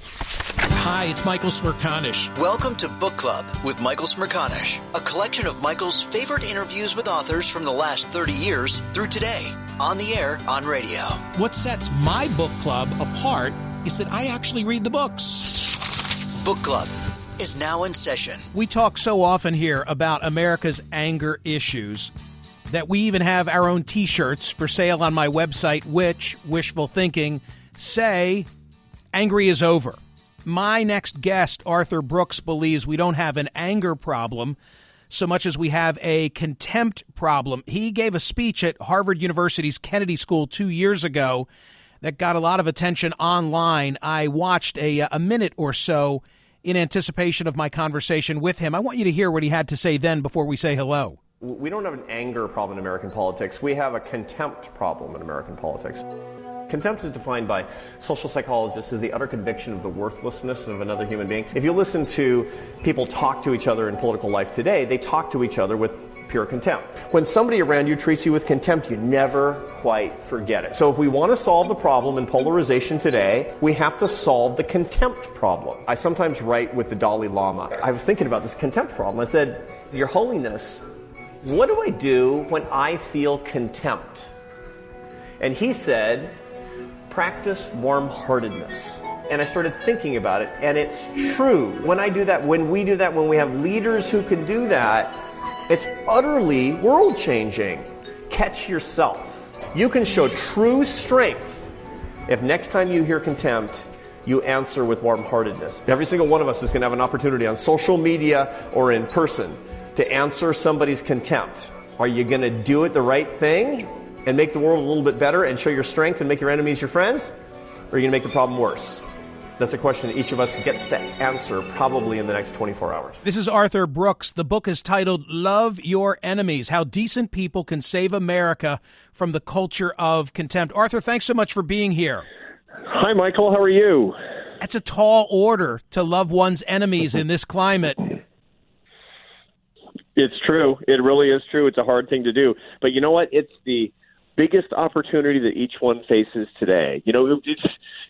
Hi, it's Michael Smerconish. Welcome to Book Club with Michael Smerconish, a collection of Michael's favorite interviews with authors from the last 30 years through today, on the air, on radio. What sets my book club apart is that I actually read the books. Book Club is now in session. We talk so often here about America's anger issues that we even have our own t shirts for sale on my website, which, wishful thinking, say, angry is over. My next guest, Arthur Brooks, believes we don't have an anger problem so much as we have a contempt problem. He gave a speech at Harvard University's Kennedy School two years ago that got a lot of attention online. I watched a, uh, a minute or so in anticipation of my conversation with him. I want you to hear what he had to say then before we say hello. We don't have an anger problem in American politics. We have a contempt problem in American politics. Contempt is defined by social psychologists as the utter conviction of the worthlessness of another human being. If you listen to people talk to each other in political life today, they talk to each other with pure contempt. When somebody around you treats you with contempt, you never quite forget it. So if we want to solve the problem in polarization today, we have to solve the contempt problem. I sometimes write with the Dalai Lama. I was thinking about this contempt problem. I said, Your Holiness, what do I do when I feel contempt? And he said, Practice warm heartedness. And I started thinking about it, and it's true. When I do that, when we do that, when we have leaders who can do that, it's utterly world changing. Catch yourself. You can show true strength if next time you hear contempt, you answer with warm heartedness. Every single one of us is going to have an opportunity on social media or in person to answer somebody's contempt. Are you going to do it the right thing and make the world a little bit better and show your strength and make your enemies your friends? Or are you going to make the problem worse? That's a question each of us gets to answer probably in the next 24 hours. This is Arthur Brooks. The book is titled Love Your Enemies How Decent People Can Save America from the Culture of Contempt. Arthur, thanks so much for being here. Hi, Michael. How are you? That's a tall order to love one's enemies in this climate. It's true. It really is true. It's a hard thing to do. But you know what? It's the biggest opportunity that each one faces today. You know, it's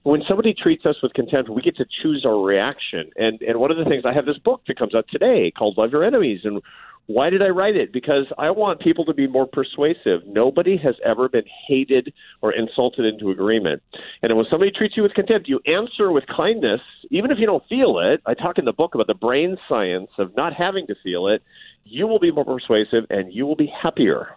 when somebody treats us with contempt, we get to choose our reaction. And and one of the things I have this book that comes out today called Love Your Enemies and Why did I write it? Because I want people to be more persuasive. Nobody has ever been hated or insulted into agreement. And when somebody treats you with contempt, you answer with kindness, even if you don't feel it. I talk in the book about the brain science of not having to feel it. You will be more persuasive and you will be happier.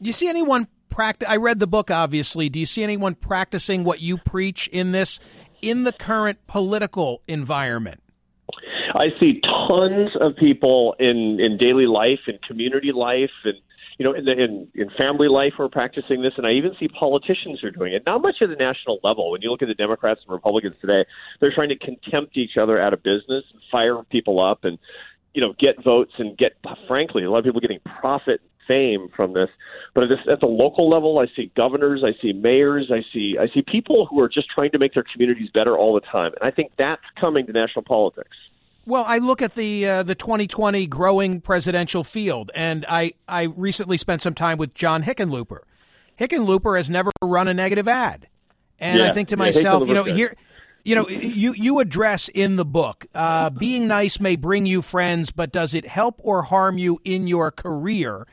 Do you see anyone practice? I read the book, obviously. Do you see anyone practicing what you preach in this in the current political environment? I see tons of people in in daily life, in community life, and you know, in, the, in in family life who are practicing this, and I even see politicians who are doing it. Not much at the national level. When you look at the Democrats and Republicans today, they're trying to contempt each other out of business, and fire people up, and you know, get votes and get, frankly, a lot of people getting profit fame from this. But at, this, at the local level, I see governors, I see mayors, I see I see people who are just trying to make their communities better all the time, and I think that's coming to national politics. Well, I look at the uh, the 2020 growing presidential field, and I I recently spent some time with John Hickenlooper. Hickenlooper has never run a negative ad, and yeah. I think to myself, you know, here. You know, you, you address in the book, uh, being nice may bring you friends, but does it help or harm you in your career?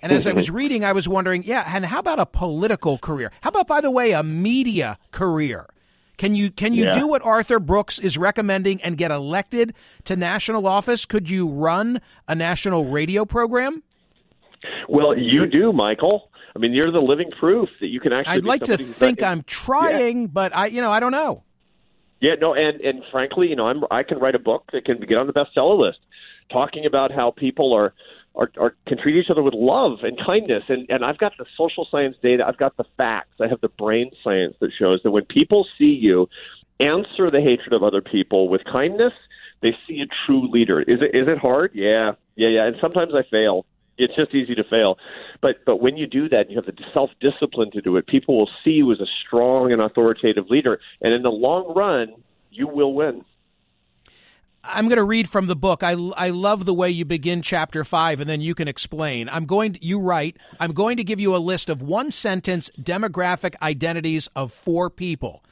And as I was reading, I was wondering, yeah, and how about a political career? How about, by the way, a media career? Can you can you yeah. do what Arthur Brooks is recommending and get elected to national office? Could you run a national radio program? Well, you do, Michael. I mean, you're the living proof that you can actually. I'd like to think I'm trying, yeah. but I, you know, I don't know. Yeah, no, and and frankly, you know, I'm I can write a book that can get on the bestseller list, talking about how people are are, are can treat each other with love and kindness. And, and I've got the social science data, I've got the facts, I have the brain science that shows that when people see you answer the hatred of other people with kindness, they see a true leader. Is it is it hard? Yeah, yeah, yeah. And sometimes I fail. It's just easy to fail, but but when you do that, you have the self discipline to do it. People will see you as a strong and authoritative leader, and in the long run, you will win. I'm going to read from the book. I, I love the way you begin chapter five, and then you can explain. I'm going. To, you write. I'm going to give you a list of one sentence demographic identities of four people.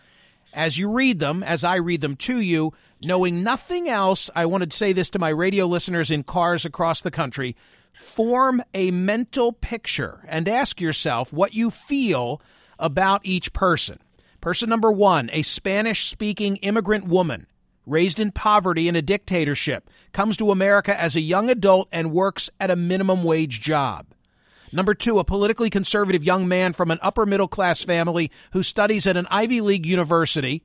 As you read them, as I read them to you, knowing nothing else, I want to say this to my radio listeners in cars across the country: form a mental picture and ask yourself what you feel about each person. Person number one: a Spanish-speaking immigrant woman raised in poverty in a dictatorship, comes to America as a young adult and works at a minimum wage job. Number two, a politically conservative young man from an upper middle class family who studies at an Ivy League university.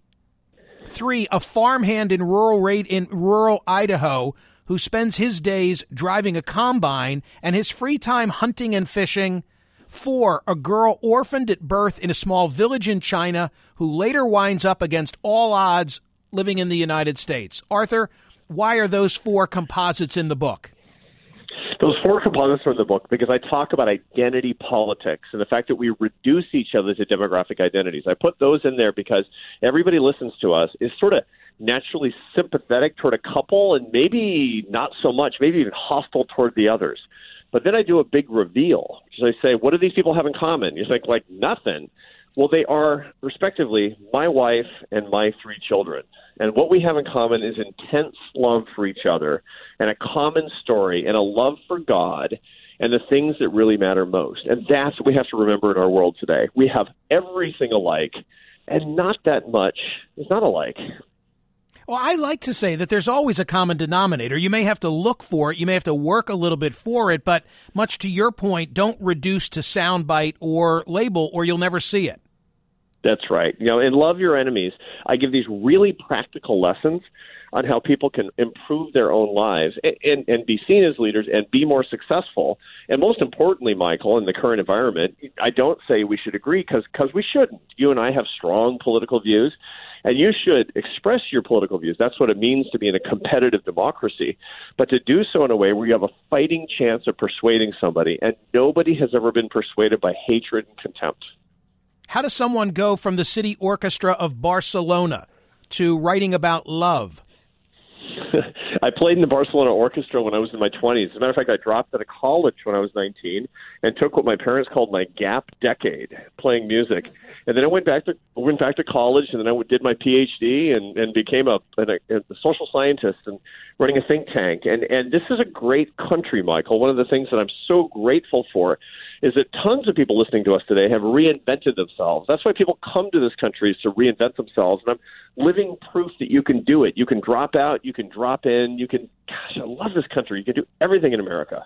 Three, a farmhand in rural in rural Idaho who spends his days driving a combine and his free time hunting and fishing. Four, a girl orphaned at birth in a small village in China who later winds up against all odds living in the United States. Arthur, why are those four composites in the book? Those four composites are in the book because I talk about identity politics and the fact that we reduce each other to demographic identities. I put those in there because everybody listens to us is sort of naturally sympathetic toward a couple and maybe not so much, maybe even hostile toward the others. But then I do a big reveal because I say, what do these people have in common? You think like nothing. Well, they are, respectively, my wife and my three children. And what we have in common is intense love for each other and a common story and a love for God and the things that really matter most. And that's what we have to remember in our world today. We have everything alike, and not that much is not alike. Well, I like to say that there's always a common denominator. You may have to look for it, you may have to work a little bit for it, but much to your point, don't reduce to soundbite or label, or you'll never see it. That's right. You know, and love your enemies. I give these really practical lessons on how people can improve their own lives and, and, and be seen as leaders and be more successful. And most importantly, Michael, in the current environment, I don't say we should agree because we shouldn't. You and I have strong political views, and you should express your political views. That's what it means to be in a competitive democracy. But to do so in a way where you have a fighting chance of persuading somebody, and nobody has ever been persuaded by hatred and contempt. How does someone go from the city orchestra of Barcelona to writing about love? I played in the Barcelona Orchestra when I was in my 20s. As a matter of fact, I dropped out of college when I was 19 and took what my parents called my gap decade playing music. And then I went back to went back to college, and then I did my PhD and, and became a, a, a social scientist and running a think tank. And and this is a great country, Michael. One of the things that I'm so grateful for is that tons of people listening to us today have reinvented themselves. That's why people come to this country is to reinvent themselves. And I'm living proof that you can do it. You can drop out, you can drop in, you can. Gosh, I love this country. You can do everything in America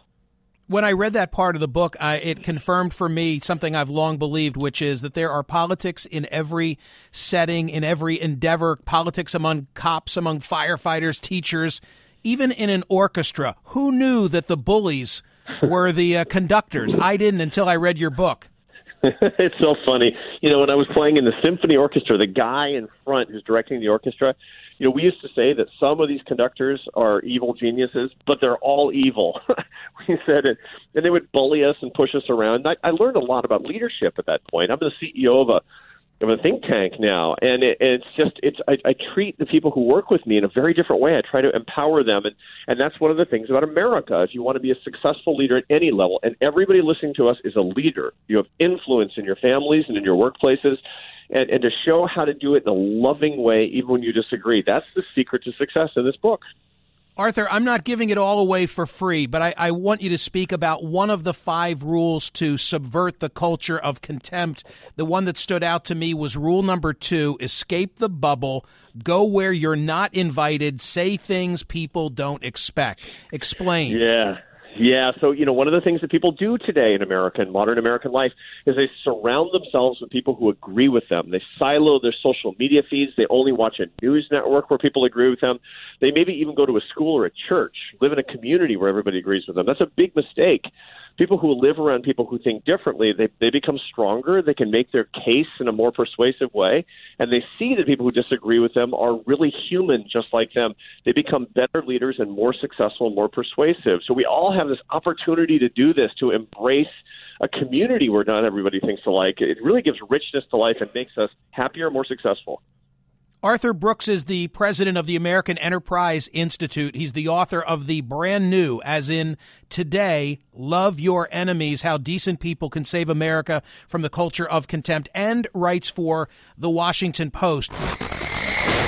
when I read that part of the book, I, it confirmed for me something I've long believed, which is that there are politics in every setting, in every endeavor, politics among cops, among firefighters, teachers, even in an orchestra. Who knew that the bullies were the uh, conductors? I didn't until I read your book. it's so funny. You know, when I was playing in the symphony orchestra, the guy in front who's directing the orchestra, you know, we used to say that some of these conductors are evil geniuses, but they're all evil. we said it, and they would bully us and push us around. I, I learned a lot about leadership at that point. I'm the CEO of a of a think tank now, and it, it's just it's I, I treat the people who work with me in a very different way. I try to empower them, and and that's one of the things about America. If you want to be a successful leader at any level, and everybody listening to us is a leader, you have influence in your families and in your workplaces. And, and to show how to do it in a loving way, even when you disagree. That's the secret to success in this book. Arthur, I'm not giving it all away for free, but I, I, want you to speak about one of the five rules to subvert the culture of contempt. The one that stood out to me was rule number two escape the bubble, go where you're not invited, say things people don't expect. Explain. Yeah. Yeah, so you know, one of the things that people do today in America, in modern American life, is they surround themselves with people who agree with them. They silo their social media feeds. They only watch a news network where people agree with them. They maybe even go to a school or a church, live in a community where everybody agrees with them. That's a big mistake people who live around people who think differently, they, they become stronger. They can make their case in a more persuasive way. And they see that people who disagree with them are really human just like them. They become better leaders and more successful more persuasive. So we all have this opportunity to do this, to embrace a community where not everybody thinks alike. It really gives richness to life and makes us happier, more successful. Arthur Brooks is the president of the American Enterprise Institute. He's the author of the brand new, as in today, Love Your Enemies How Decent People Can Save America from the Culture of Contempt, and writes for The Washington Post.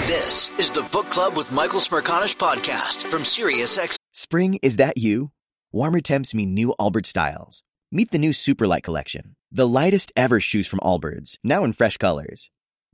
This is the Book Club with Michael Smerconish podcast from SiriusXM. Spring, is that you? Warmer temps mean new Allbirds styles. Meet the new Superlight Collection, the lightest ever shoes from Allbirds, now in fresh colors.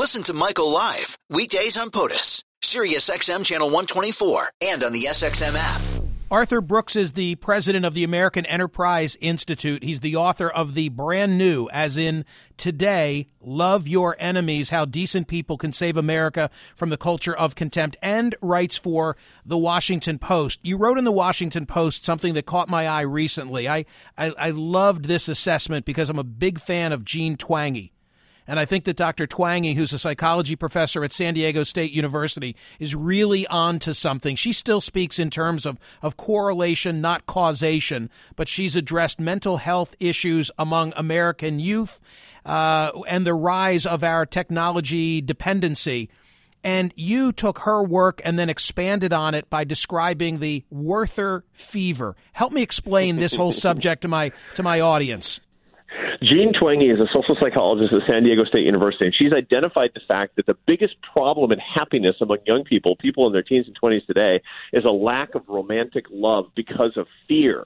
Listen to Michael live weekdays on POTUS, Sirius XM channel 124, and on the SXM app. Arthur Brooks is the president of the American Enterprise Institute. He's the author of the brand new, as in today, Love Your Enemies How Decent People Can Save America from the Culture of Contempt, and writes for the Washington Post. You wrote in the Washington Post something that caught my eye recently. I, I, I loved this assessment because I'm a big fan of Jean Twenge. And I think that Dr. Twenge, who's a psychology professor at San Diego State University, is really on to something. She still speaks in terms of, of correlation, not causation, but she's addressed mental health issues among American youth uh, and the rise of our technology dependency. And you took her work and then expanded on it by describing the Werther fever. Help me explain this whole subject to my to my audience. Jean Twenge is a social psychologist at San Diego State University, and she's identified the fact that the biggest problem in happiness among young people, people in their teens and 20s today, is a lack of romantic love because of fear.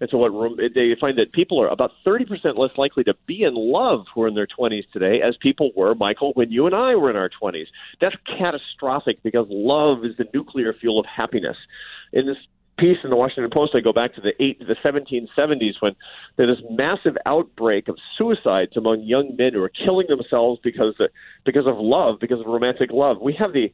And so what they find that people are about 30% less likely to be in love who are in their 20s today as people were, Michael, when you and I were in our 20s. That's catastrophic because love is the nuclear fuel of happiness. In this piece in the Washington Post, I go back to the eight, the 1770s when there was this massive outbreak of suicides among young men who are killing themselves because of, because of love, because of romantic love. We have the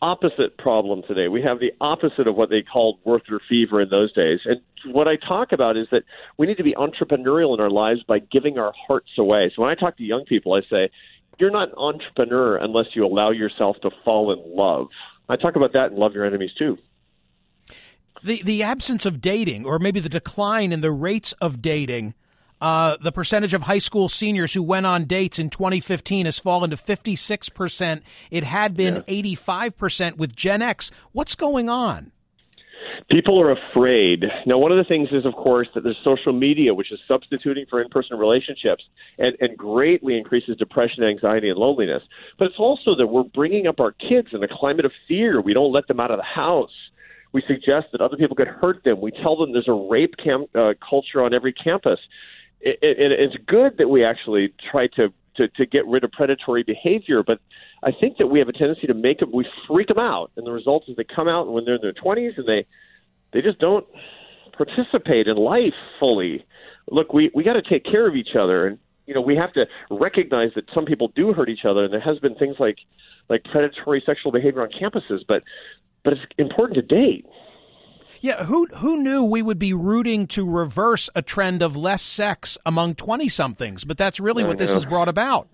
opposite problem today. We have the opposite of what they called Werther fever in those days. And what I talk about is that we need to be entrepreneurial in our lives by giving our hearts away. So when I talk to young people, I say, you're not an entrepreneur unless you allow yourself to fall in love. I talk about that in Love Your Enemies too the the absence of dating, or maybe the decline in the rates of dating. Uh, the percentage of high school seniors who went on dates in 2015 has fallen to 56%. It had been yeah. 85% with Gen X. What's going on? People are afraid. Now, one of the things is, of course, that there's social media, which is substituting for in person relationships and, and greatly increases depression, anxiety, and loneliness. But it's also that we're bringing up our kids in a climate of fear. We don't let them out of the house. We suggest that other people could hurt them. We tell them there's a rape cam- uh, culture on every campus. It, it, it's good that we actually try to, to to get rid of predatory behavior, but I think that we have a tendency to make them. We freak them out, and the result is they come out when they're in their 20s and they they just don't participate in life fully. Look, we we got to take care of each other, and you know we have to recognize that some people do hurt each other, and there has been things like like predatory sexual behavior on campuses, but but it's important to date. Yeah, who who knew we would be rooting to reverse a trend of less sex among twenty somethings? But that's really I what know. this has brought about.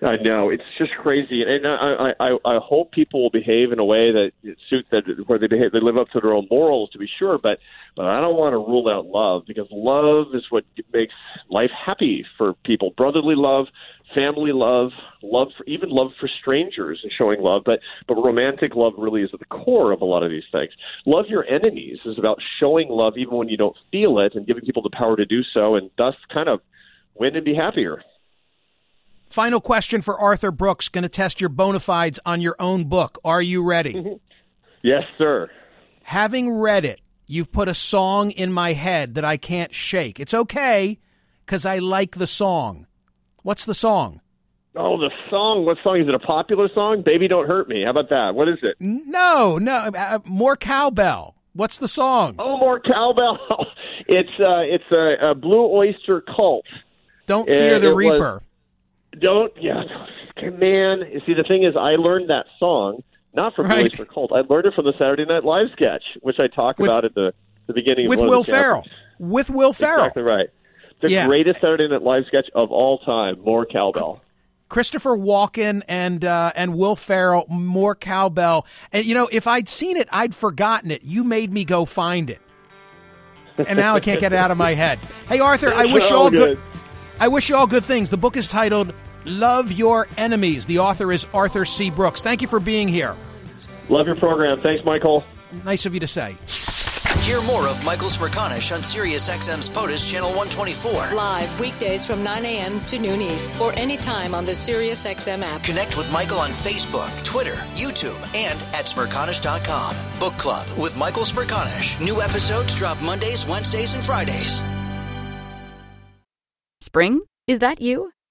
I know it's just crazy, and I, I I hope people will behave in a way that suits that where they behave, they live up to their own morals, to be sure. But but I don't want to rule out love because love is what makes life happy for people. Brotherly love, family love, love for even love for strangers and showing love, but but romantic love really is at the core of a lot of these things. Love your enemies is about showing love even when you don't feel it and giving people the power to do so and thus kind of win and be happier. Final question for Arthur Brooks, going to test your bona fides on your own book. Are you ready? yes, sir. Having read it, you've put a song in my head that I can't shake. It's okay because I like the song. What's the song? Oh, the song. What song is it? A popular song? Baby, don't hurt me. How about that? What is it? No, no, uh, more cowbell. What's the song? Oh, more cowbell. it's uh, it's a, a Blue Oyster Cult. Don't fear the it was- Reaper. Don't yeah, man. You see, the thing is, I learned that song not from Right. Blue Oyster Cult. I learned it from the Saturday Night Live sketch, which I talk With- about at the the beginning of with Will chapters. With Will Ferrell. Exactly right. The Yeah. greatest Saturday Night Live sketch of all time. More cowbell. Christopher Walken and uh, and Will Ferrell, more cowbell. And you know, if I'd seen it, I'd forgotten it. You made me go find it, and now I can't get it out of my head. Hey, Arthur, I wish you Oh, all good. good. I wish you all good things. The book is titled "Love Your Enemies." The author is Arthur C. Brooks. Thank you for being here. Love your program. Thanks, Michael. Nice of you to say. Hear more of Michael Smerconish on SiriusXM's POTUS Channel 124. Live weekdays from 9 a.m. to noon East or anytime on the SiriusXM app. Connect with Michael on Facebook, Twitter, YouTube, and at Smerconish.com. Book Club with Michael Smerconish. New episodes drop Mondays, Wednesdays, and Fridays. Spring? Is that you?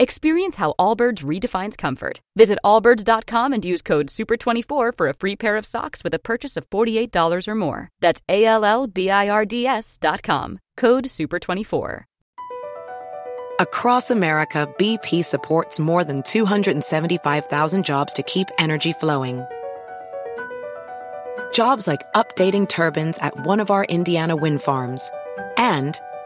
Experience how Allbirds redefines comfort. Visit allbirds.com and use code SUPER24 for a free pair of socks with a purchase of $48 or more. That's A L L B I R D S dot com. Code SUPER24. Across America, BP supports more than 275,000 jobs to keep energy flowing. Jobs like updating turbines at one of our Indiana wind farms and